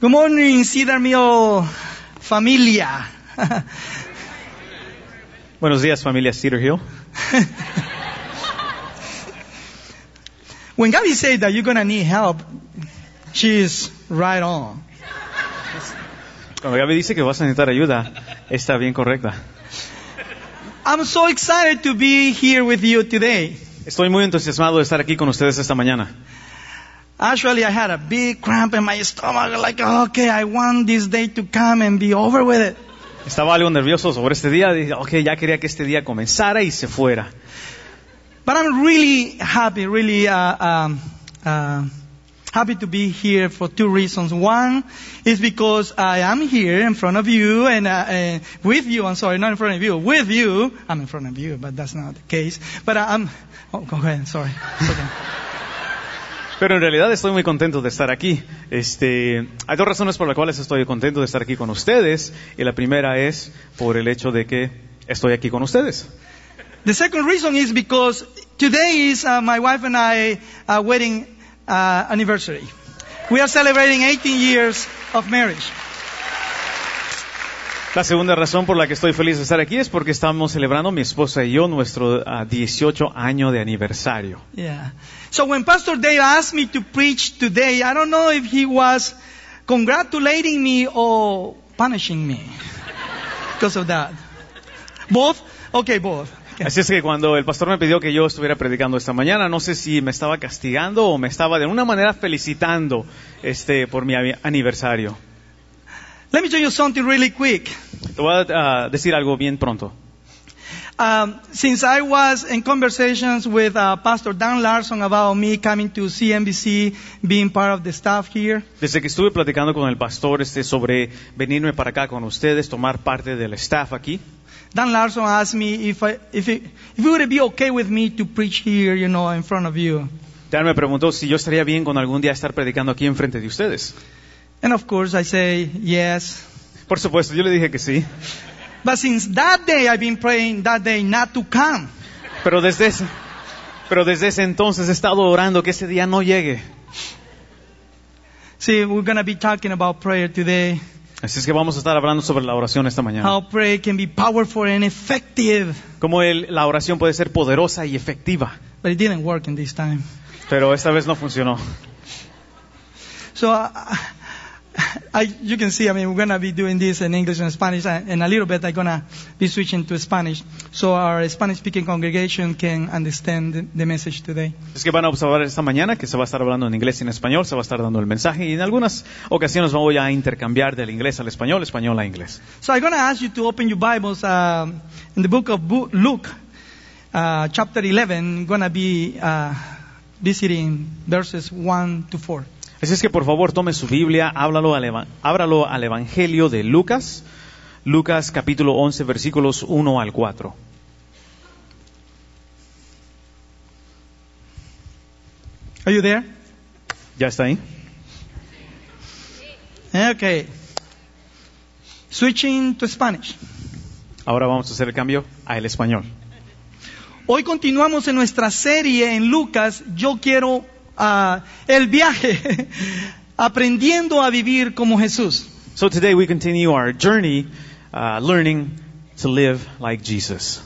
Good morning, Cedar Mill familia. Buenos días, familia Cedar Hill. when Gabby said that you're gonna need help, she's right on. Cuando Gaby dice que vas a necesitar ayuda, está bien correcta. I'm so excited to be here with you today. Estoy muy entusiasmado de estar aquí con ustedes esta mañana. Actually, I had a big cramp in my stomach, like, okay, I want this day to come and be over with it. Estaba algo nervioso sobre este día. Dije, ok, ya quería que este día comenzara y se fuera. But I'm really happy, really uh, um, uh, happy to be here for two reasons. One is because I am here in front of you and uh, uh, with you. I'm sorry, not in front of you, with you. I'm in front of you, but that's not the case. But I'm. Oh, go ahead. Sorry. It's okay. Pero en realidad estoy muy contento de estar aquí. Este, hay dos razones por las cuales estoy contento de estar aquí con ustedes. Y la primera es por el hecho de que estoy aquí con ustedes. The second reason is because today is uh, my wife and I uh, wedding uh, anniversary. We are celebrating 18 years of marriage. La segunda razón por la que estoy feliz de estar aquí es porque estamos celebrando mi esposa y yo nuestro ah, 18 año de aniversario. Yeah. So when Pastor Dave asked me to preach today, I don't know if he was congratulating me or punishing me because of that. Both? Okay, both. Okay. Así es que cuando el pastor me pidió que yo estuviera predicando esta mañana, no sé si me estaba castigando o me estaba de una manera felicitando este por mi aniversario. Let me tell you something really quick. Te voy a ah, decir algo bien pronto. Um, since I was in conversations with uh, Pastor Dan Larson about me coming to CNBC, being part of the staff here, Desde que estuve platicando con el pastor este sobre venirme para acá con ustedes, tomar parte del staff aquí, Dan Larson asked me if I, if it, if it would be okay with me to preach here, you know, in front of you. Dan me preguntó si yo estaría bien con algún día estar predicando aquí enfrente de ustedes. And of course, I say yes. Por supuesto, yo le dije que sí. But since that day, I've been praying that day not to come. Pero desde ese, pero desde ese entonces he estado orando que ese día no llegue. See, we're going to be talking about prayer today. Así es que vamos a estar hablando sobre la oración esta mañana. How prayer can be powerful and effective. Cómo el- la oración puede ser poderosa y efectiva. But it didn't work in this time. Pero esta vez no funcionó. So, uh, I, you can see, I mean, we're going to be doing this in English and Spanish, and in a little bit I'm going to be switching to Spanish, so our Spanish-speaking congregation can understand the, message today. Es que van a observar esta mañana que se va a estar hablando en inglés y en español, se va a estar dando el mensaje y en algunas ocasiones voy a intercambiar del inglés al español, español a inglés. So I'm going to ask you to open your Bibles um, in the book of Luke, uh, chapter 11. I'm going to be uh, visiting verses 1 to 4. Así es que por favor tome su Biblia, háblalo al, ábralo al Evangelio de Lucas, Lucas capítulo 11 versículos 1 al 4. Are you there? ¿Ya está ahí? Okay. Switching to Spanish. Ahora vamos a hacer el cambio al español. Hoy continuamos en nuestra serie en Lucas. Yo quiero ah, el viaje, aprendiendo a vivir como Jesús. So today we continue our journey uh, learning to live like Jesus.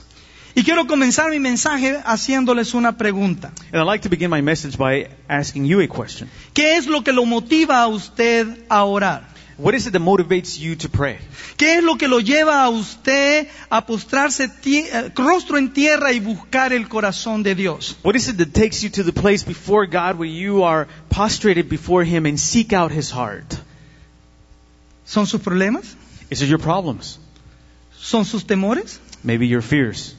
Y quiero comenzar mi mensaje haciéndoles una pregunta. And I'd like to begin my message by asking you a question. ¿Qué es lo que lo motiva a usted a orar? What is it that motivates you to pray? ¿Qué es lo que lo lleva a usted a postrarse eh, rostro en tierra y buscar el corazón de Dios? What is it that takes you to the place before God where you are prostrated before Him and seek out His heart? ¿Son sus problemas? Is it your problems? ¿Son sus temores? Maybe your fears?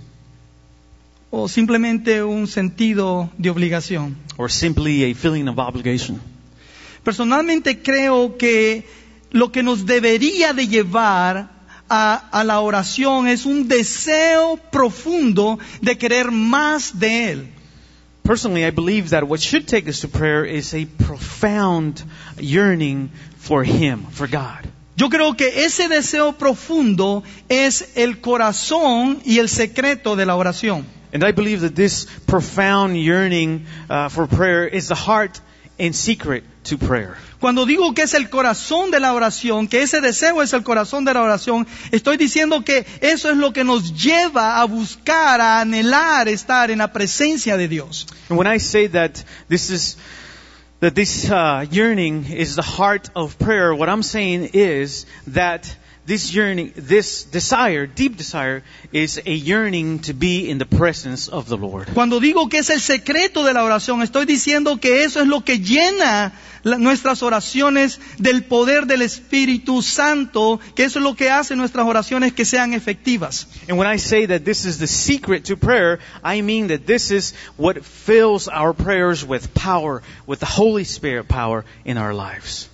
¿O simplemente un sentido de obligación? Or simply a feeling of obligation? Personalmente creo que lo que nos debería de llevar a, a la oración es un deseo profundo de querer más de Él. Personally, I believe that what should take us to prayer is a profound yearning for Him, for God. Yo creo que ese deseo profundo es el corazón y el secreto de la oración. And I believe that this profound yearning uh, for prayer is the heart in secret to prayer. Cuando digo que es el corazón de la oración, que ese deseo es el corazón de la oración, estoy diciendo que eso es lo que nos lleva a buscar, a anhelar estar en la presencia de Dios. And when I say that this is that this uh, yearning is the heart of prayer, what I'm saying is that this yearning, this desire, deep desire, is a yearning to be in the presence of the Lord. Cuando digo que es el secreto de la oración, estoy diciendo que eso es lo que llena la- nuestras oraciones del poder del Espíritu Santo, que eso es lo que hace nuestras oraciones que sean efectivas. And when I say that this is the secret to prayer, I mean that this is what fills our prayers with power, with the Holy Spirit power in our lives.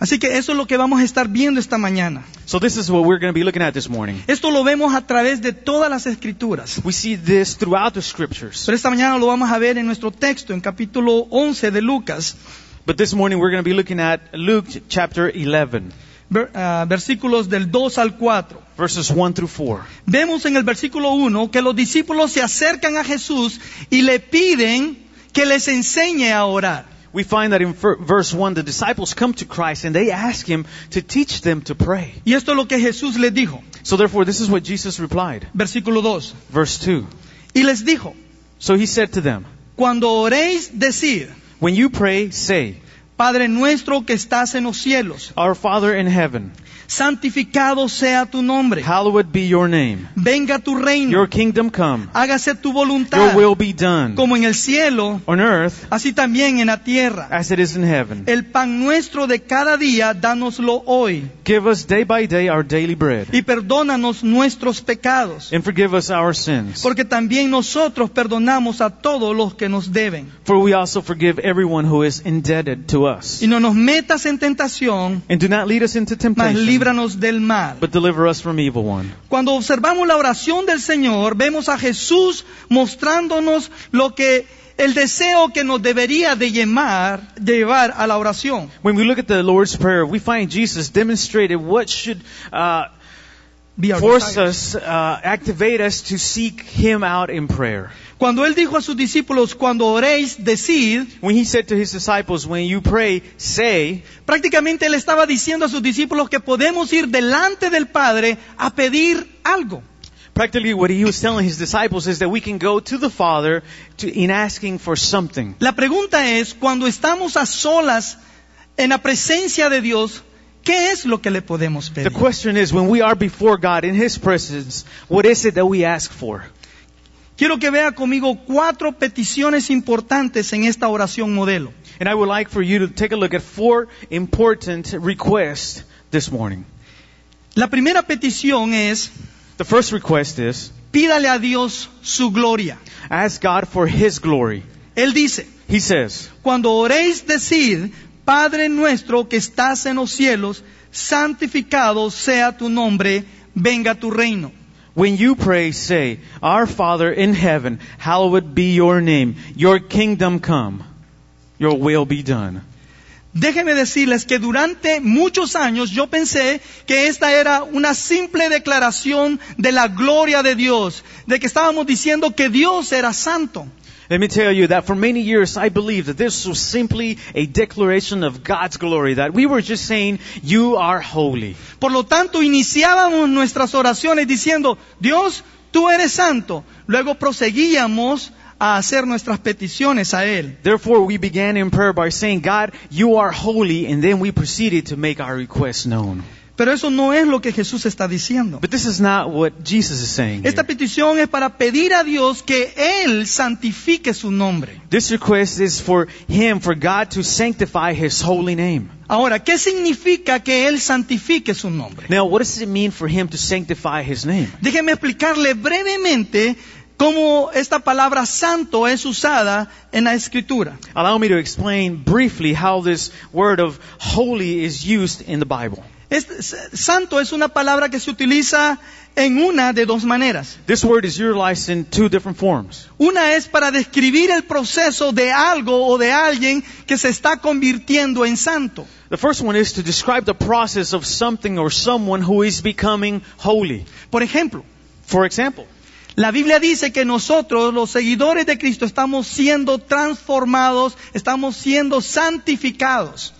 Así que eso es lo que vamos a estar viendo esta mañana. So this is what we're going to be looking at this morning. Esto lo vemos a través de todas las escrituras. We see this throughout the scriptures. Pero esta mañana lo vamos a ver en nuestro texto, en capítulo 11 de Lucas, But this morning we're going to be looking at Luke chapter 11, ver- ah, versículos del 2 al 4. verses 1 through 4. Vemos en el versículo 1 que los discípulos se acercan a Jesús y le piden que les enseñe a orar. We find that in verse 1 the disciples come to Christ and they ask him to teach them to pray. Y esto es lo que Jesús les dijo. So therefore this is what Jesus replied. Versículo 2. Verse 2. Y les dijo, So he said to them, cuando oréis, decid, When you pray, say, Padre nuestro que estás en los cielos, Our Father in heaven, santificado sea tu nombre, hallowed be your name. venga tu reino, Your kingdom come. hágase tu voluntad, Your will be done como en el cielo, on earth así también en la tierra. as it is in heaven. El pan nuestro de cada día, dánoslo hoy. Give us day by day our daily bread Y perdónanos nuestros pecados. and forgive us our sins. Porque también nosotros perdonamos a todos los que nos deben. For we also forgive everyone who is indebted to us. Y no nos metas en tentación, And do not lead us into temptation, líbranos del mal. but deliver us from evil one. Cuando observamos la oración del Señor, vemos a Jesús mostrándonos lo que el deseo que nos debería de llevar, llevar a la oración. When we look at the Lord's Prayer, we find Jesus demonstrated what should uh, force desire. us, uh, activate us to seek Him out in prayer. Cuando Él dijo a sus discípulos, cuando oréis, decid, When He said to His disciples, when you pray, say, prácticamente Él estaba diciendo a sus discípulos que podemos ir delante del Padre a pedir algo. practically what He was telling His disciples is that we can go to the Father to, in asking for something. La pregunta es, cuando estamos a solas en la presencia de Dios, ¿qué es lo que le podemos The pedir? question is, when we are before God in His presence, what is it that we ask for? Quiero que vea conmigo cuatro peticiones importantes en esta oración modelo. And I would like for you to take a look at four important requests this morning. La primera petición es, The first request is, pídale a Dios su gloria. ask God for His glory. Él dice, He says, cuando oréis decid, Padre nuestro que estás en los cielos, santificado sea tu nombre, venga tu reino. When you pray, say, Our Father in heaven, hallowed be your name. Your kingdom come. Your will be done. Déjenme decirles que durante muchos años yo pensé que esta era una simple declaración de la gloria de Dios, de que estábamos diciendo que Dios era santo. Let me tell you that for many years I believed that this was simply a declaration of God's glory, that we were just saying, You are holy. Por lo tanto, iniciábamos nuestras oraciones diciendo, Dios, tú eres santo. Luego proseguíamos a hacer nuestras peticiones a Él. Therefore, we began in prayer by saying, God, you are holy, and then we proceeded to make our requests known. Pero eso no es lo que Jesús está diciendo. But this is not what Jesus is saying. Esta here. petición es para pedir a Dios que Él santifique su nombre. This request is for Him, for God to sanctify His holy name. Ahora, ¿qué significa que Él santifique su nombre? Now, what does it mean for Him to sanctify His name? Déjeme explicarle brevemente cómo esta palabra santo es usada en la escritura. Allow me to explain briefly how this word of holy is used in the Bible. Este- santo es una palabra que se utiliza en una de dos maneras. This word is utilized in two different forms. Una es para describir el proceso de algo o de alguien que se está convirtiendo en santo. The first one is to describe the process of something or someone who is becoming holy. Por ejemplo, For example, La Biblia dice que nosotros, los seguidores de Cristo, estamos siendo transformados, estamos siendo santificados.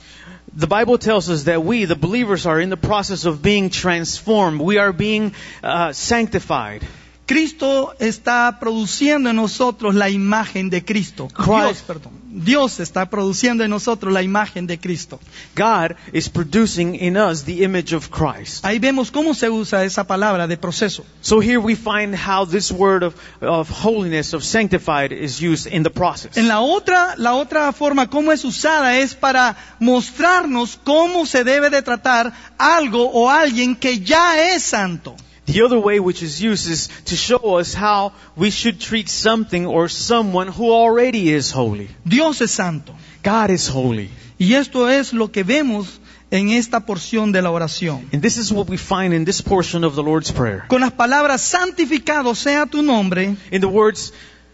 The Bible tells us that we, the believers, are in the process of being transformed. We are being uh, sanctified. Cristo está produciendo en nosotros la imagen de Cristo. Dios, perdón. Dios está produciendo en nosotros la imagen de Cristo. God is producing in us the image of Christ. Ahí vemos cómo se usa esa palabra de proceso. So here we find how this word of, of holiness, of sanctified, is used in the process. En la otra, la otra forma cómo es usada es para mostrarnos cómo se debe de tratar algo o alguien que ya es santo. The other way which is used is to show us how we should treat something or someone who already is holy. Dios es santo. God is holy. Y esto es lo que vemos en esta porción de la oración. And this is what we find in this portion of the Lord's Prayer. Con las palabras santificado sea tu nombre, In the words,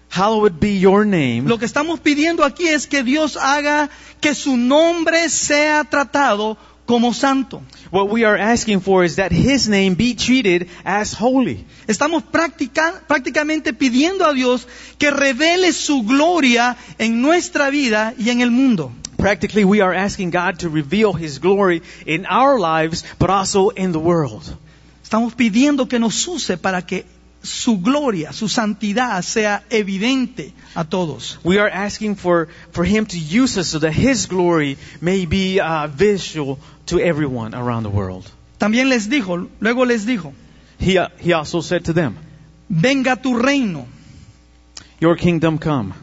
hallowed be your name, lo que estamos pidiendo aquí es que Dios haga que su nombre sea tratado como santo. what we are asking for is that His name be treated as holy. Estamos practica- prácticamente pidiendo a Dios que revele su gloria en nuestra vida y en el mundo. Practically, we are asking God to reveal His glory in our lives, but also in the world. Estamos pidiendo que nos use para que su gloria, su santidad sea evidente a todos. We are asking for, for Him to use us so that His glory may be uh, visual to everyone around the world. También les dijo, luego les dijo, He, uh, he also said to them, venga tu reino. Your kingdom come.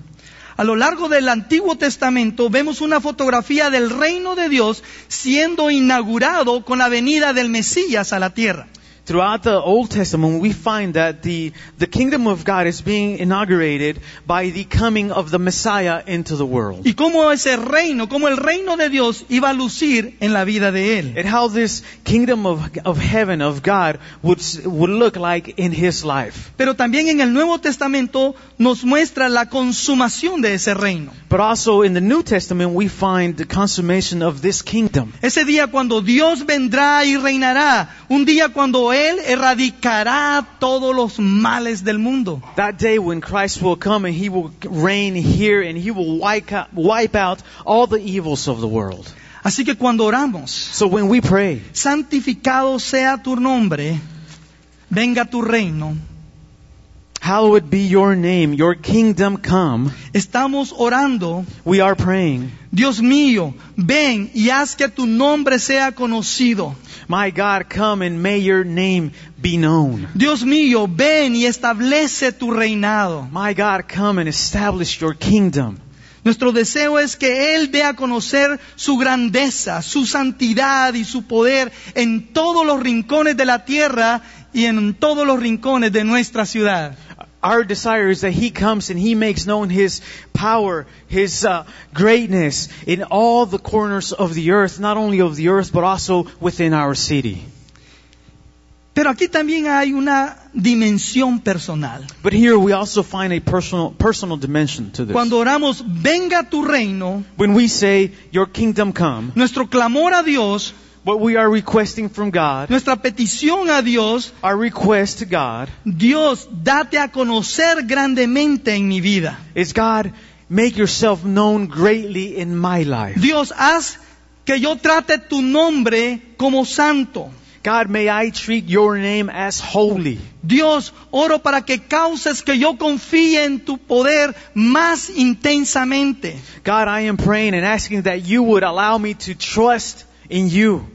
A lo largo del Antiguo Testamento vemos una fotografía del reino de Dios siendo inaugurado con la venida del Mesías a la tierra. Throughout the Old Testament, we find that the, the kingdom of God is being inaugurated by the coming of the Messiah into the world. Y cómo ese reino, cómo el reino de Dios iba a lucir en la vida de él. And how this kingdom of, of heaven, of God, would, would look like in his life. Pero también en el Nuevo Testamento nos muestra la consumación de ese reino. But also in the New Testament, we find the consummation of this kingdom. Ese día cuando Dios vendrá y reinará. Un día cuando Él erradicará todos los males del mundo. That day when Christ will come and he will reign here and he will wipe out, wipe out all the evils of the world. Así que cuando oramos, So when we pray, santificado sea tu nombre, venga tu reino, hallowed be your name, your kingdom come, estamos orando, we are praying, Dios mío, ven y haz que tu nombre sea conocido. My God, come and may your name be known. Dios mío, ven y establece tu reinado. My God, come and establish your kingdom. Nuestro deseo es que Él dé a conocer su grandeza, su santidad y su poder en todos los rincones de la tierra y en todos los rincones de nuestra ciudad. Our desire is that He comes and He makes known His power, His uh, greatness in all the corners of the earth, not only of the earth, but also within our city. Pero aquí también hay una dimensión personal. But here we also find a personal, personal dimension to this. Cuando oramos, venga tu reino, When we say, Your kingdom come, nuestro clamor a Dios, what we are requesting from God, nuestra petición a Dios, our request to God, Dios, date a conocer grandemente en mi vida. is God, make yourself known greatly in my life. Dios, haz que yo trate tu nombre como santo. God, may I treat your name as holy. Dios, oro para que causes que yo confíe en tu poder más intensamente. God, I am praying and asking that you would allow me to trust in you.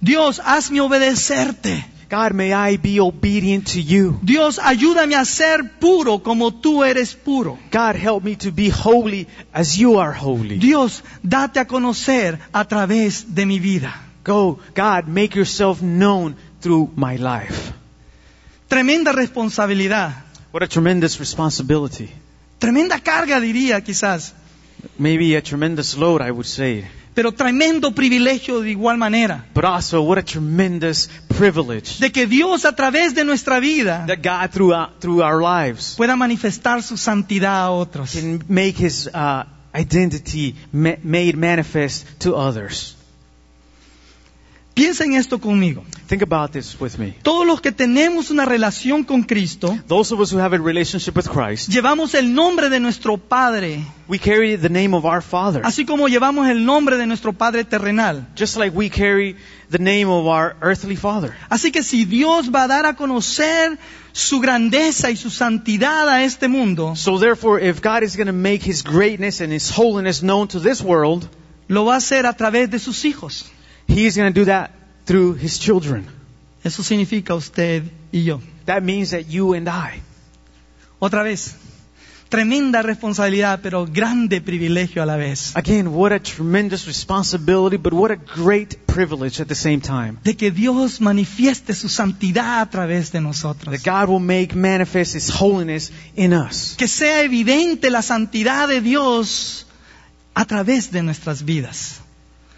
Dios, hazme obedecerte. God, may I be obedient to you. Dios, ayúdame a ser puro como tú eres puro. God, help me to be holy as you are holy. Dios, date a conocer a través de mi vida. Go, God, make yourself known through my life. Tremenda responsabilidad. What a tremendous responsibility. Tremenda carga, diría quizás. Maybe a tremendous load, I would say. Pero tremendo privilegio de igual manera. But also, what a tremendous privilege De que Dios a través de nuestra vida that God, through our, through our lives, pueda manifestar su santidad a otros. can make His uh, identity ma- made manifest to others. Piensa en esto conmigo. Think about this with me. Todos los que tenemos una relación con Cristo, Those of us who have a relationship with Christ, llevamos el nombre de nuestro Padre, we carry the name of our Father. así como llevamos el nombre de nuestro Padre terrenal. Just like we carry the name of our earthly Father. Así que si Dios va a dar a conocer su grandeza y su santidad a este mundo, So therefore, if God is going to make His greatness and His holiness known to this world, lo va a hacer a través de sus hijos. He is going to do that through His children. Eso significa usted y yo. That means that you and I. Otra vez, tremenda responsabilidad, pero grande privilegio a la vez. Again, what a tremendous responsibility, but what a great privilege at the same time. De que Dios manifieste su santidad a través de nosotros. That God will make manifest His holiness in us. Que sea evidente la santidad de Dios a través de nuestras vidas.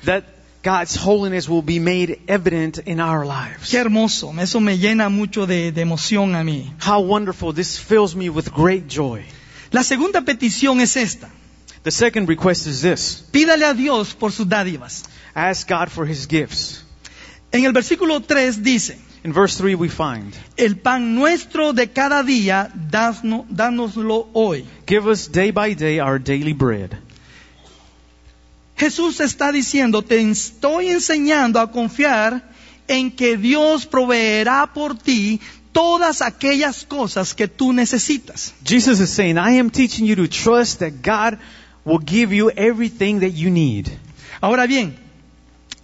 That God's holiness will be made evident in our lives. Qué hermoso, eso me llena mucho de, de emoción a mí. How wonderful. This fills me with great joy. La segunda petición es esta. The second request is this. Pídale a Dios por sus dádivas. Ask God for His gifts. En el versículo 3 dice, In verse 3 we find, el pan nuestro de cada día, dánoslo hoy. Give us day by day our daily bread. Jesús está diciendo, te estoy enseñando a confiar en que Dios proveerá por ti todas aquellas cosas que tú necesitas. Jesus is saying, I am teaching you to trust that God will give you everything that you need. Ahora bien,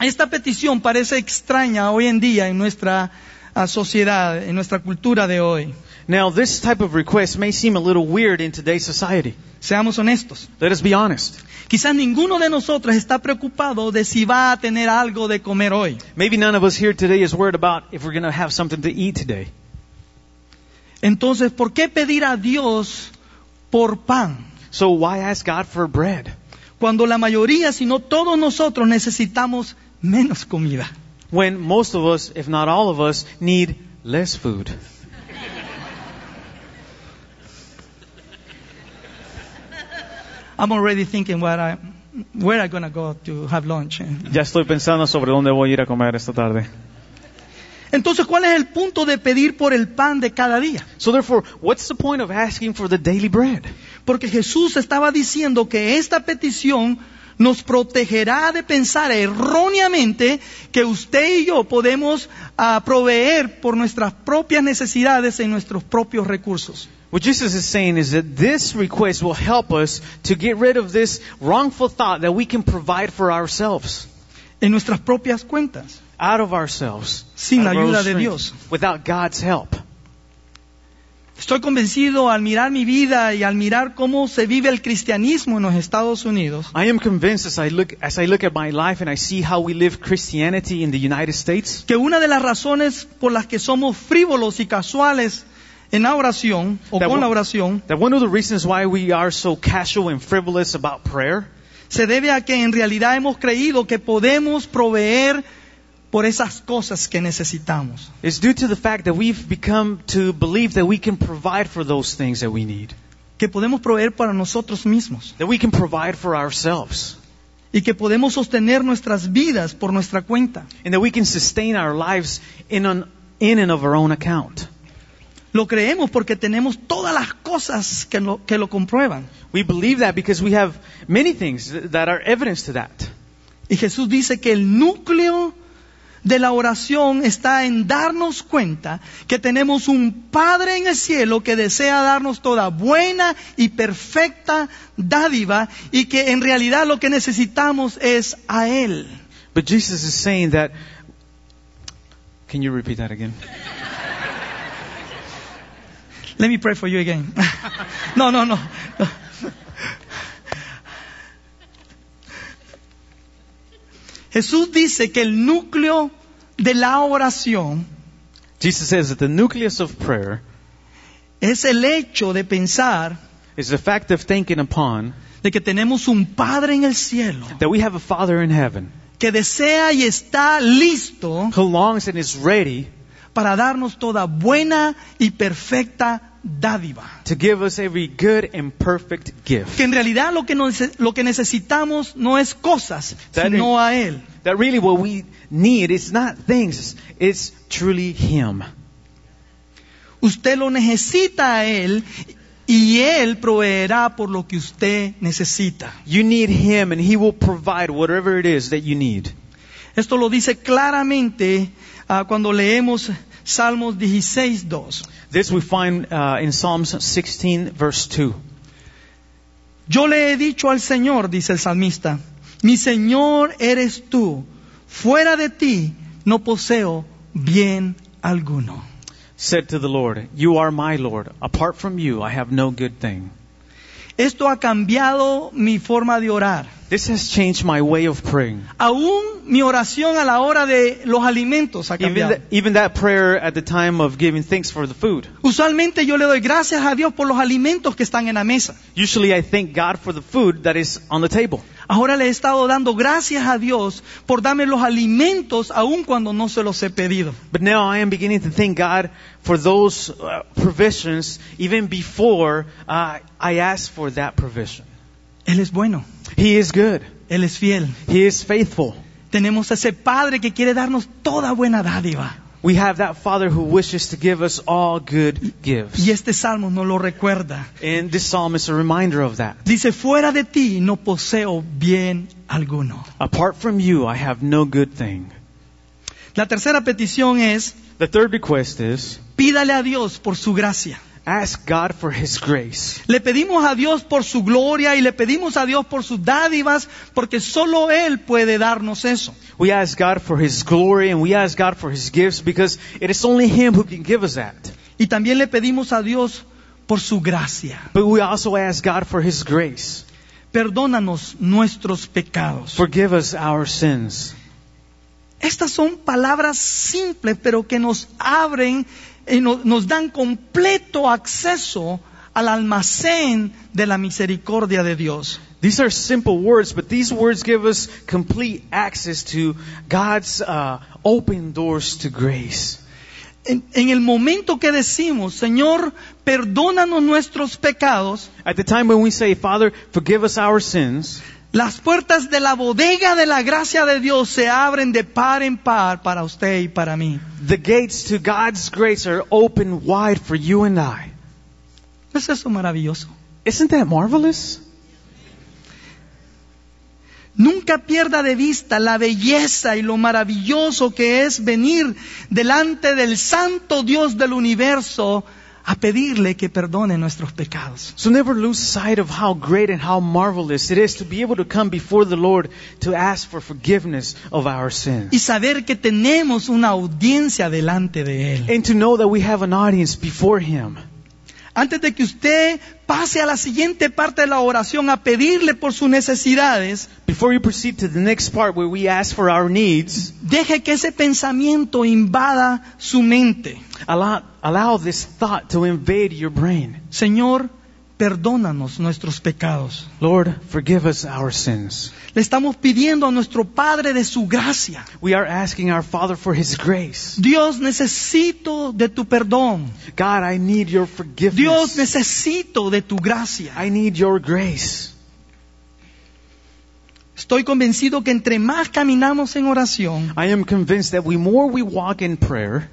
esta petición parece extraña hoy en día en nuestra ah, sociedad, en nuestra cultura de hoy. Now, this type of request may seem a little weird in today's society. Seamos honestos. Let us be honest. Quizás ninguno de nosotros está preocupado de si va a tener algo de comer hoy. Maybe none of us here today is worried about if we're going to have something to eat today. Entonces, ¿por qué pedir a Dios por pan? So why ask God for bread? Cuando la mayoría, si no todos nosotros necesitamos menos comida. When most of us, if not all of us, need less food. I'm already thinking what I, where I'm gonna go to have lunch. Ya estoy pensando sobre dónde voy a ir a comer esta tarde. Entonces, ¿cuál es el punto de pedir por el pan de cada día? So therefore, what's the point of asking for the daily bread? Porque Jesús estaba diciendo que esta petición nos protegerá de pensar erróneamente que usted y yo podemos ah, proveer por nuestras propias necesidades en nuestros propios recursos. What Jesus is saying is that this request will help us to get rid of this wrongful thought that we can provide for ourselves, En nuestras propias cuentas. out of ourselves, Sin la ayuda de Dios. without God's help. Estoy convencido al mirar mi vida y al mirar cómo se vive el cristianismo en los Estados Unidos, I am convinced as I look as I look at my life and I see how we live Christianity in the United States que una de las razones por las que somos frívolos y casuales en la oración o That con la one- oración that one of the reasons why we are so casual and frivolous about prayer se debe a que en realidad hemos creído que podemos proveer por esas cosas que necesitamos. is due to the fact that we've become to believe that we can provide for those things that we need, que podemos proveer para nosotros mismos that we can provide for ourselves, y que podemos sostener nuestras vidas por nuestra cuenta. and that we can sustain our lives in an in and of our own account. Lo creemos porque tenemos todas las cosas que lo, que lo comprueban. We believe that because we have many things that are evidence to that. Y Jesús dice que el núcleo de la oración está en darnos cuenta que tenemos un Padre en el cielo que desea darnos toda buena y perfecta dádiva y que en realidad lo que necesitamos es a Él. But Jesus is saying that. Can you repeat that again? Let me pray for you again. no, no, no. Jesús dice que el núcleo de la oración Jesus says that the nucleus of prayer es el hecho de pensar is the fact of thinking upon de que tenemos un Padre en el cielo that we have a Father in heaven que desea y está listo who longs and is ready para darnos toda buena y perfecta dádiva. to give us every good and perfect gift. Que en realidad lo que, nos- lo que necesitamos no es cosas, That sino a Él. That really what we need is not things, it's truly Him. Usted lo necesita a Él y Él proveerá por lo que usted necesita. You need Him and He will provide whatever it is that you need. Esto lo dice claramente ah, cuando leemos Salmos 16, 2. This we find uh, in Psalms 16, verse 2. Yo le he dicho al Señor, dice el salmista, mi Señor eres tú, fuera de ti no poseo bien alguno. Said to the Lord, You are my Lord. Apart from you, I have no good thing. Esto ha cambiado mi forma de orar. This has changed my way of praying. Aún mi oración a la hora de los alimentos ha Even, cambiado. th- even that prayer at the time of giving thanks for the food. Usualmente yo le doy gracias a Dios por los alimentos que están en la mesa. Usually I thank God for the food that is on the table. Ahora le he estado dando gracias a Dios por darme los alimentos aun cuando no se los he pedido. But now I am beginning to thank God for those uh, provisions even before uh, I asked for that provision. Él es bueno, He is good. Él es fiel. He is faithful. Tenemos a ese Padre que quiere darnos toda buena dádiva. We have that Father who wishes to give us all good gifts. Y este salmo nos lo recuerda. And this psalm is a reminder of that. Dice, fuera de ti no poseo bien alguno. Apart from you, I have no good thing. La tercera petición es, The third request is pídale a Dios por su gracia. Ask God for His grace. Le pedimos a Dios por su gloria y le pedimos a Dios por sus dádivas, porque solo Él puede darnos eso. We ask God for His glory and we ask God for His gifts because it is only Him who can give us that. Y también le pedimos a Dios por su gracia. But we also ask God for His grace. Perdónanos nuestros pecados. Forgive us our sins. Estas son palabras simples, pero que nos abren y no- nos dan completo acceso al almacén de la misericordia de Dios. These are simple words, but these words give us complete access to God's uh, open doors to grace. En, en el momento que decimos, Señor, perdónanos nuestros pecados, At the time when we say, Father, forgive us our sins, las puertas de la bodega de la gracia de Dios se abren de par en par para usted y para mí. the gates to God's grace are open wide for you and I. ¿No es eso maravilloso? Isn't that marvelous? Nunca pierda de vista la belleza y lo maravilloso que es venir delante del santo Dios del universo a pedirle que perdone nuestros pecados. So never lose sight of how great and how marvelous it is to be able to come before the Lord to ask for forgiveness of our sins. Y saber que tenemos una audiencia delante de Él. And to know that we have an audience before Him. Antes de que usted pase a la siguiente parte de la oración a pedirle por sus necesidades, Before you proceed to the next part where we ask for our needs, deje que ese pensamiento invada su mente. allow, allow this thought to invade your brain. Señor, perdónanos nuestros pecados. Lord, forgive us our sins. Le estamos pidiendo a nuestro Padre de su gracia. We are asking our Father for His grace. Dios, necesito de tu perdón. God, I need your Dios, forgiveness. necesito de tu gracia. I need your grace. Estoy convencido que entre más caminamos en oración, I am convinced that we more we walk in prayer,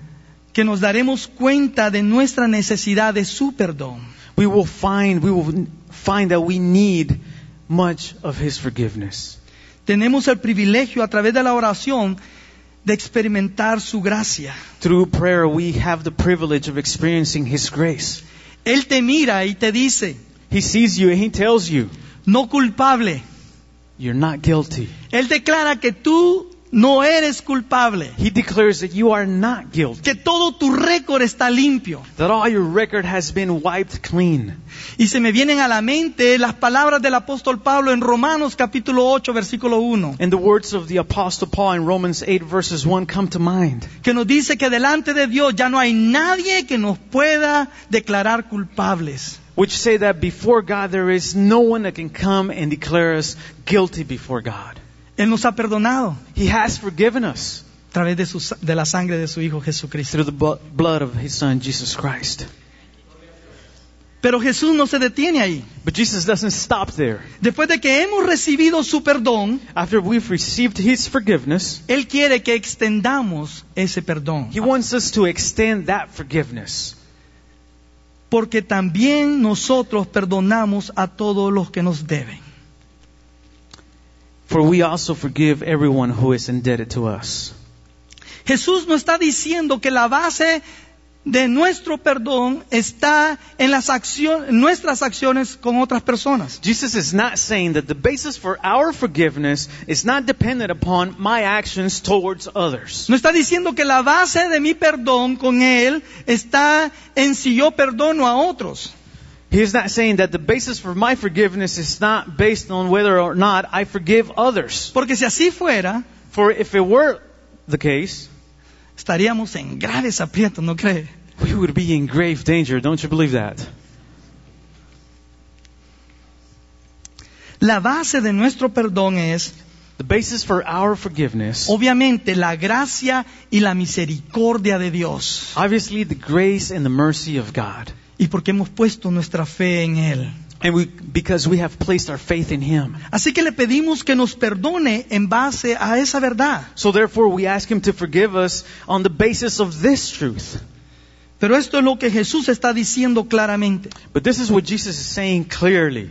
que nos daremos cuenta de nuestra necesidad de su perdón. We will find we will find that we need much of his forgiveness. Tenemos el privilegio a través de la oración de experimentar su gracia. Through prayer we have the privilege of experiencing his grace. Él te mira y te dice, He sees you and he tells you no culpable. you're not guilty. Él declara que tú no eres culpable, He declares that you are not guilty. que todo tu récord está limpio. That all your record has been wiped clean. Y se me vienen a la mente las palabras del apóstol Pablo en Romanos capítulo 8 versículo 1, And the words of the apostle Paul in Romans 8 verses 1 come to mind. que nos dice que delante de Dios ya no hay nadie que nos pueda declarar culpables. which say that before God there is no one that can come and declare us guilty before God. Él nos ha perdonado He has forgiven us a través de, su- de la sangre de su Hijo Jesucristo. through the blood of His Son Jesus Christ. Pero Jesús no se detiene ahí. But Jesus doesn't stop there. Después de que hemos recibido su perdón, After we've received His forgiveness, Él quiere que extendamos ese perdón. He wants us to extend that forgiveness. Porque también nosotros perdonamos a todos los que nos deben. For we also forgive everyone who is indebted to us. Jesús no está diciendo que la base de nuestro perdón está en las acciones, nuestras acciones con otras personas. Jesus is not saying that the basis for our forgiveness is not dependent upon my actions towards others. No está diciendo que la base de mi perdón con Él está en si yo perdono a otros. He is not saying that the basis for my forgiveness is not based on whether or not I forgive others. Porque si así fuera, For if it were the case, estaríamos en graves aprietos, ¿no cree? we would be in grave danger. Don't you believe that? La base de nuestro perdón es, The basis for our forgiveness, obviamente, la gracia y la misericordia de Dios. obviously the grace and the mercy of God. Y porque hemos puesto nuestra fe en Él. And we, because we have placed our faith in Him. Así que le pedimos que nos perdone en base a esa verdad. So therefore we ask Him to forgive us on the basis of this truth. Pero esto es lo que Jesús está diciendo claramente. But this is what Jesus is saying clearly.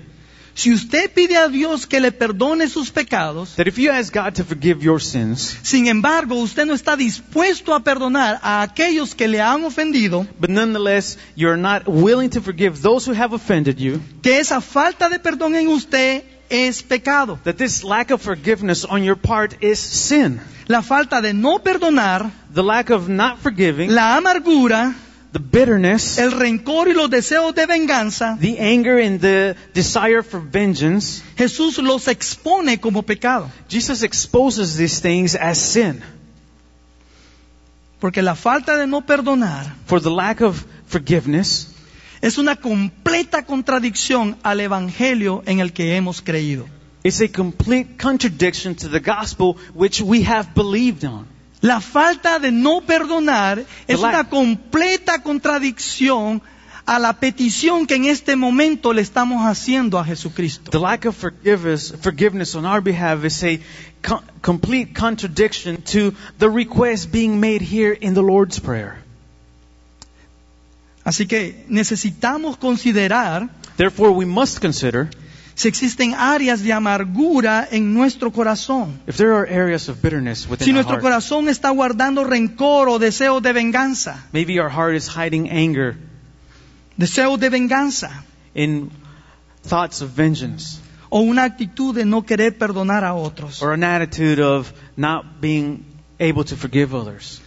Si usted pide a Dios que le perdone sus pecados, That if you ask God to forgive your sins, sin embargo usted no está dispuesto a perdonar a aquellos que le han ofendido, but nonetheless you're not willing to forgive those who have offended you, que esa falta de perdón en usted es pecado. that this lack of forgiveness on your part is sin. La falta de no perdonar, The lack of not forgiving, la amargura, the bitterness, el rencor y los deseos de venganza, the anger and the desire for vengeance, Jesús los expone como pecado. Jesus exposes these things as sin. Porque la falta de no perdonar For the lack of forgiveness es una completa contradicción al Evangelio en el que hemos creído. is a complete contradiction to the gospel which we have believed on. La falta de no perdonar es una completa contradicción a la petición que en este momento le estamos haciendo a Jesucristo. The lack of forgiveness, forgiveness on our behalf is a co- complete contradiction to the request being made here in the Lord's Prayer. Así que necesitamos considerar Therefore, we must consider si existen áreas de amargura en nuestro corazón. if there are areas of bitterness within Si our nuestro heart. corazón está guardando rencor o deseos de venganza, Maybe our heart is hiding anger deseos de venganza in thoughts of vengeance o una actitud de no querer perdonar a otros. or an attitude of not being able to forgive others.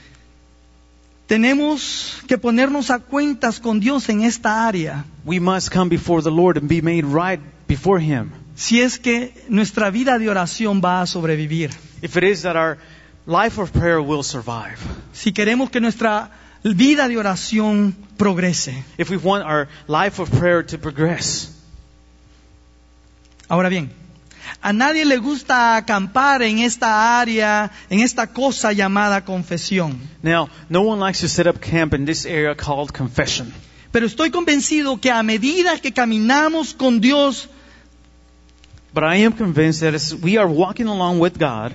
Tenemos que ponernos a cuentas con Dios en esta área. We must come before the Lord and be made right before Him. Si es que nuestra vida de oración va a sobrevivir. If it is that our life of prayer will survive, Si queremos que nuestra vida de oración progrese. if we want our life of prayer to progress. Ahora bien, a nadie le gusta acampar en esta área, en esta cosa llamada confesión. Now, no one likes to set up camp in this area called confession. Pero estoy convencido que a medida que caminamos con Dios, But I am convinced that as we are walking along with God,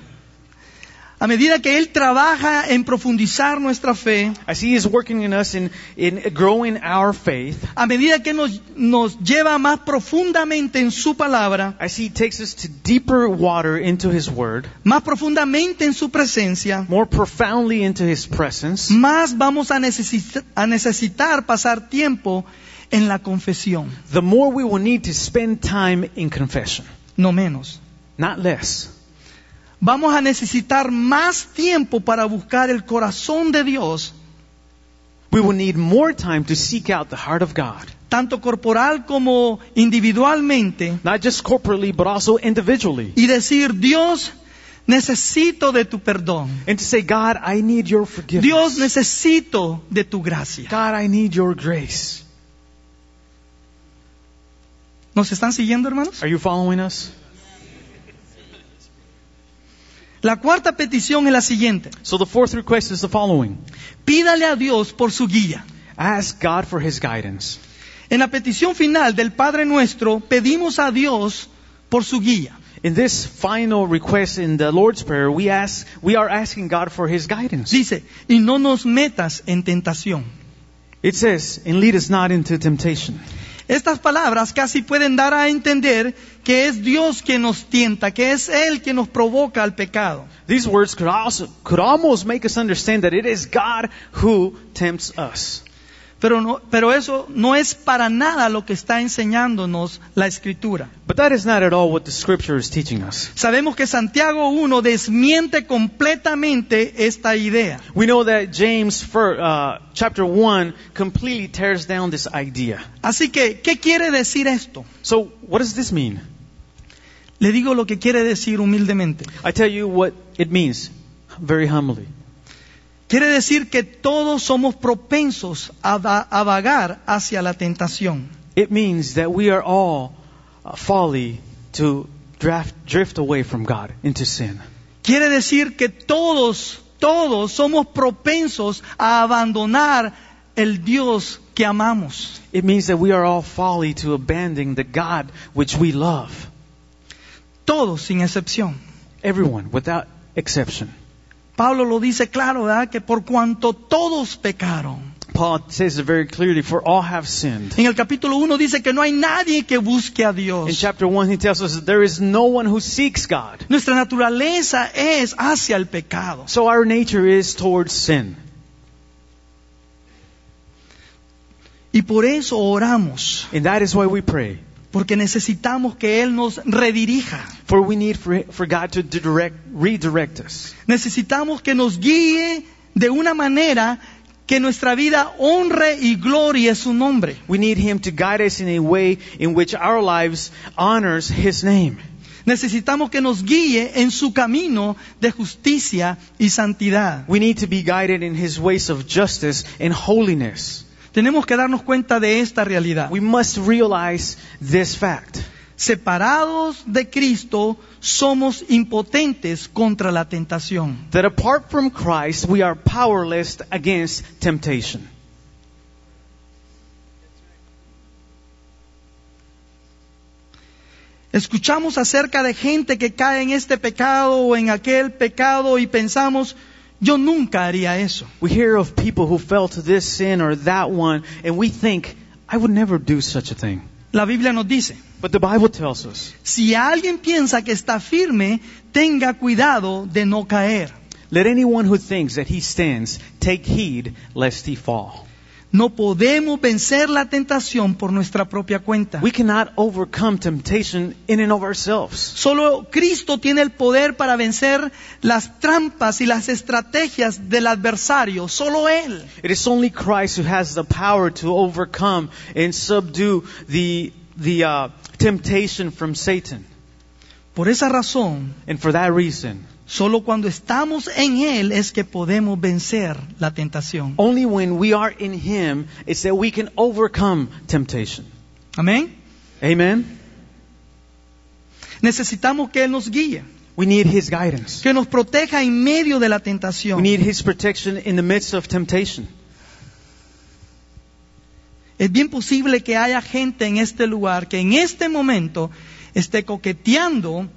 a medida que Él trabaja en profundizar nuestra fe, as He is working in us in, in growing our faith, a medida que nos, nos lleva más profundamente en su palabra, as He takes us to deeper water into His Word, más profundamente en su presencia, more profoundly into His presence, más vamos a, necesi- a necesitar pasar tiempo en la confesión, the more we will need to spend time in confession, no menos. not less. Vamos a necesitar más tiempo para buscar el corazón de Dios, We will need more time to seek out the heart of God, tanto corporal como individualmente, not just corporately, but also individually. y decir, Dios, necesito de tu perdón. And to say, God, I need your forgiveness. Dios, necesito de tu gracia. God, I need your grace. ¿Nos están siguiendo, hermanos? Are you following us? La cuarta petición es la siguiente. So the fourth request is the following. Pídale a Dios por su guía. Ask God for His guidance. En la petición final del Padre nuestro pedimos a Dios por su guía. In this final request in the Lord's Prayer, we ask, we are asking God for His guidance. Dice, y no nos metas en tentación. It says, and lead us not into temptation. Estas palabras casi pueden dar a entender que es Dios quien nos tienta, que es Él quien nos provoca al pecado. These words could also, could almost make us understand that it is God who tempts us. Pero, no- pero eso no es para nada lo que está enseñándonos la Escritura. But that is not at all what the scripture is teaching us. Sabemos que Santiago 1 desmiente completamente esta idea. We know that James uh, chapter 1 completely tears down this idea. Así que, ¿qué quiere decir esto? So, what does this mean? Le digo lo que quiere decir humildemente. I tell you what it means very humbly. Quiere decir que todos somos propensos a, va- a vagar hacia la tentación. It means that we are all folly to draft, drift away from God into sin. Quiere decir que todos, todos somos propensos a abandonar el Dios que amamos. It means that we are all folly to abandoning the God which we love. Todos sin excepción. Everyone, without exception. Pablo lo dice claro, ¿verdad? Que por cuanto todos pecaron. Paul says it very clearly, for all have sinned. En el capítulo 1 dice que no hay nadie que busque a In Dios. chapter 1, he tells us that there is no one who seeks God. Nuestra naturaleza es hacia el pecado. So our nature is towards sin. Y por eso oramos, And that is why we pray. Porque necesitamos que Él nos redirija. For we need for, for God to direct, redirect us. Necesitamos que nos guíe de una manera que nuestra vida honre y glorie su nombre. We need Him to guide us in a way in which our lives honors His name. Necesitamos que nos guíe en su camino de justicia y santidad. We need to be guided in His ways of justice and holiness. Tenemos que darnos cuenta de esta realidad. We must realize this fact. Separados de Cristo, somos impotentes contra la tentación. That apart from Christ, we are powerless against temptation. Escuchamos acerca de gente que cae en este pecado o en aquel pecado y pensamos, yo nunca haría eso. We hear of people who fell to this sin or that one, and we think, I would never do such a thing. La Biblia nos dice, But the Bible tells us, si alguien piensa que está firme, tenga cuidado de no caer. let anyone who thinks that he stands take heed lest he fall. No podemos vencer la tentación por nuestra propia cuenta. We cannot overcome temptation in and of ourselves. Solo Cristo tiene el poder para vencer las trampas y las estrategias del adversario. Solo Él. It is only Christ who has the power to overcome and subdue the, the uh, temptation from Satan. Por esa razón, And for that reason, solo cuando estamos en Él es que podemos vencer la tentación. only when we are in Him is that we can overcome temptation. Amén. Amen? Necesitamos que Él nos guíe, We need His guidance. que nos proteja en medio de la We tentación. need His protection in the midst of temptation. Es bien posible que haya gente en este lugar que en este momento esté coqueteando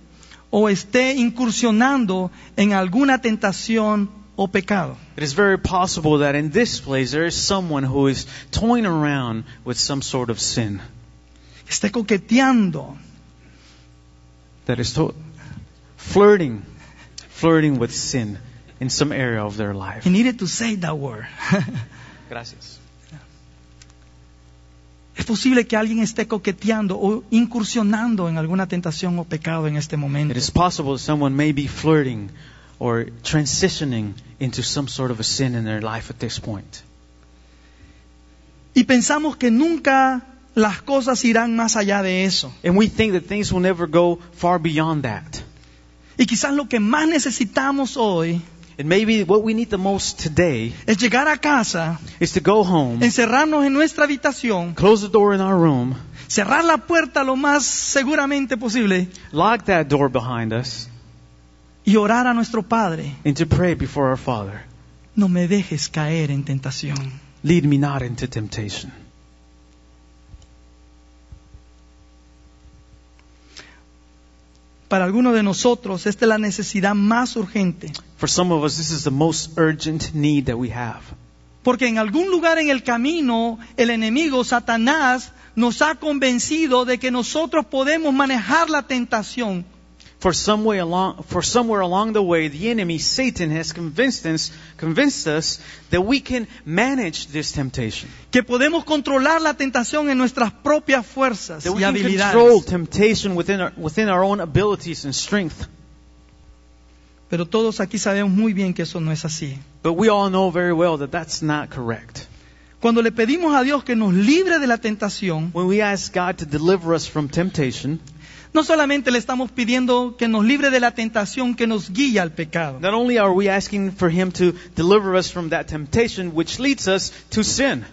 o esté incursionando en alguna tentación o pecado. It is very possible that in this place there is someone who is toying around with some sort of sin. Esté coqueteando, That is to- flirting, flirting with sin in some area of their life. He needed to say that word. Gracias. Es posible que alguien esté coqueteando o incursionando en alguna tentación o pecado en este momento. It is possible someone may be flirting or transitioning into some sort of a sin in their life at this point. Y pensamos que nunca las cosas irán más allá de eso. And we think that things will never go far beyond that. Y quizás lo que más necesitamos hoy And maybe what we need the most today es llegar a casa, is to go home, encerrarnos en nuestra habitación, close the door in our room, cerrar la puerta lo más seguramente posible lock that door behind us, y orar a nuestro Padre. and to pray before our Father. No me dejes caer en tentación. Lead me not into temptation. Para algunos de nosotros esta es la necesidad más urgente. For some of us, this is the most urgent need that we have. Porque en algún lugar en el camino el enemigo, Satanás, nos ha convencido de que nosotros podemos manejar la tentación. For some way along, for somewhere along the way, the enemy, Satan, has convinced us, convinced us that we can manage this temptation. Que podemos controlar la tentación en nuestras propias fuerzas That we y can habilidades. control temptation within our, within our own abilities and strength. Pero todos aquí sabemos muy bien que eso no es así. But we all know very well that that's not correct. Cuando le pedimos a Dios que nos libre de la tentación, When we ask God to deliver us from temptation, no solamente le estamos pidiendo que nos libre de la tentación que nos guía al pecado, not only are we asking for Him to deliver us from that temptation which leads us to sin,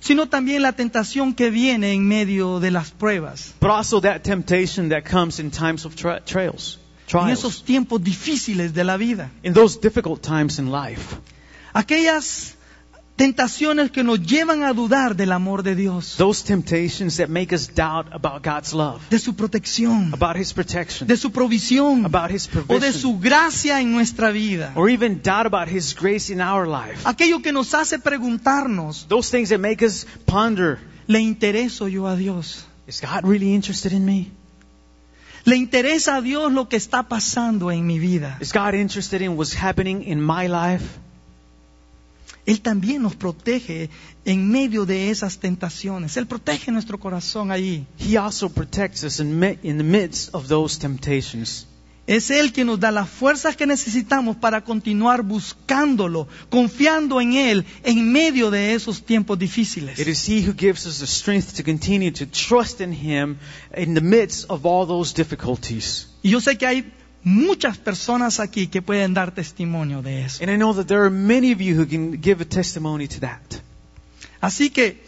sino también la tentación que viene en medio de las pruebas, but also that temptation that comes in times of tri- trials, en trials, esos tiempos difíciles de la vida. in those difficult times in life. Aquellas tentaciones que nos llevan a dudar del amor de Dios, Those temptations that make us doubt about God's love, de su protección, about His protection, de su provisión about His o de provision, su gracia en nuestra vida. or even doubt about His grace in our life. Aquello que nos hace preguntarnos, Those things that make us ponder, ¿le intereso yo a Dios? is God really interested in me? ¿Le interesa a Dios lo que está pasando en mi vida? Is God interested in what's happening in my life? Él también nos protege en medio de esas tentaciones. Él protege nuestro corazón allí. He also protects us in, in the midst of those temptations. Es Él quien nos da las fuerzas que necesitamos para continuar buscándolo, confiando en Él en medio de esos tiempos difíciles. It is He who gives us the strength to continue to trust in Him in the midst of all those difficulties. Y yo sé que hay muchas personas aquí que pueden dar testimonio de eso. And I know that there are many of you who can give a testimony to that. Así que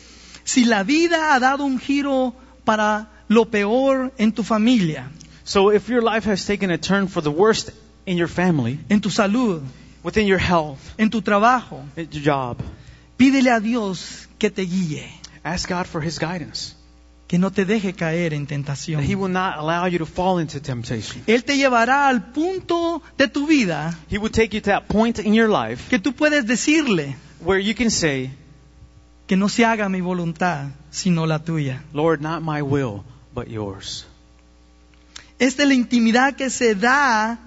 si la vida ha dado un giro para lo peor en tu familia, So if your life has taken a turn for the worst in your family, en tu salud, within your health, en tu trabajo, at your job, pídele a Dios que te guíe, ask God for His guidance. Que no te deje caer en That He tentación. will not allow you to fall into temptation. Él te llevará al punto de tu vida He will take you to that point in your life que tú puedes decirle where you can say, que no se haga mi voluntad, sino la tuya. Lord, not my will, but yours. Esta es la intimidad que se da,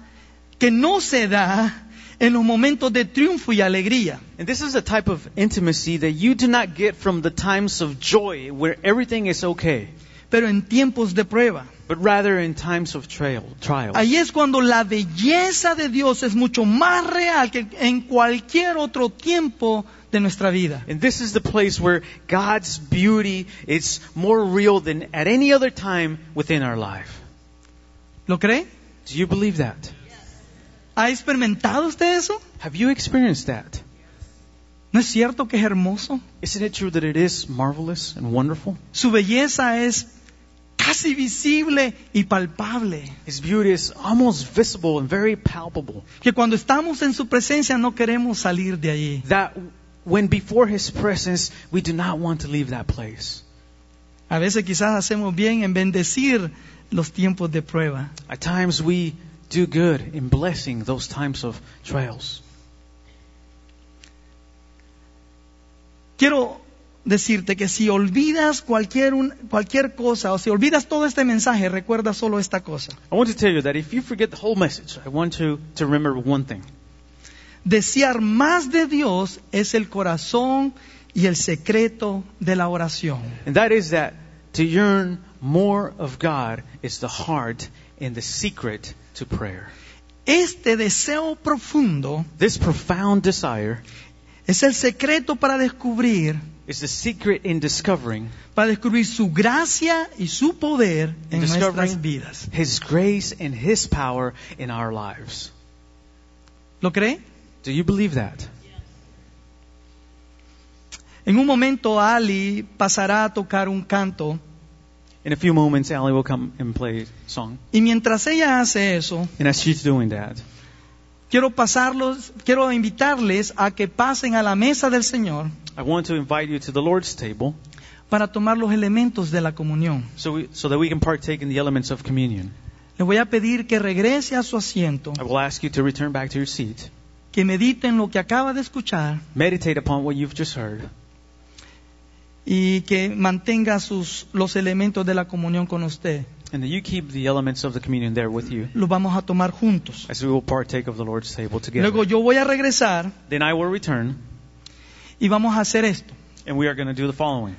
que no se da en los momentos de triunfo y alegría. And this is a type of intimacy that you do not get from the times of joy where everything is okay, pero en tiempos de prueba. but rather in times of trial, trials. Ahí es cuando la belleza de Dios es mucho más real que en cualquier otro tiempo de nuestra vida. And this is the place where God's beauty is more real than at any other time within our life. ¿Lo cree? Do you believe that? ¿Ha experimentado usted eso? Have you experienced that? ¿No es cierto que es hermoso? Isn't it true that it is marvelous and wonderful? Su belleza es casi visible y palpable. His beauty is almost visible and very palpable. Que cuando estamos en su presencia no queremos salir de allí. That when before His presence, we do not want to leave that place. A veces quizás hacemos bien en bendecir los tiempos de prueba. At times we do good in blessing those times of trials. Quiero decirte que si olvidas cualquier, un- cualquier cosa o si olvidas todo este mensaje, recuerda solo esta cosa. I want to tell you that if you forget the whole message, I want you to remember one thing. Desear más de Dios es el corazón y el secreto de la oración. And that is that to yearn more of God is the heart and the secret to prayer. Este deseo profundo This profound desire es el secreto para descubrir, is the secret in discovering para descubrir su gracia y su poder en nuestras vidas. His grace and His power in our lives. ¿Lo cree? Do you believe that? En un momento Ali pasará a tocar un canto In a few moments, Allie will come and play a song. y mientras ella hace eso, And as she's doing that, quiero pasarlos, quiero invitarles a que pasen a la mesa del Señor I want to invite you to the Lord's table para tomar los elementos de la comunión. so, we, so that we can partake in the elements of communion. Le voy a pedir que regrese a su asiento, I will ask you to return back to your seat. que medite en lo que acaba de escuchar Meditate upon what you've just heard. Y que mantenga sus, los elementos de la comunión con usted. And that you keep the elements of the communion there with you Los vamos a tomar juntos. as we will partake of the Lord's table together. Luego yo voy a regresar Then I will return y vamos a hacer esto. and we are going to do the following.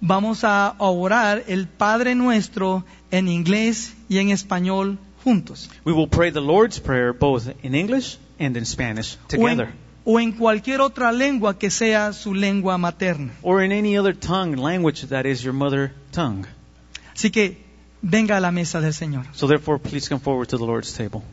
Vamos a orar el Padre Nuestro en inglés y en español juntos. We will pray the Lord's Prayer both in English and in Spanish together. O en cualquier otra lengua que sea su lengua materna. Or in any other tongue, language that is your mother tongue. Así que venga a la mesa del Señor. So therefore, please come forward to the Lord's table.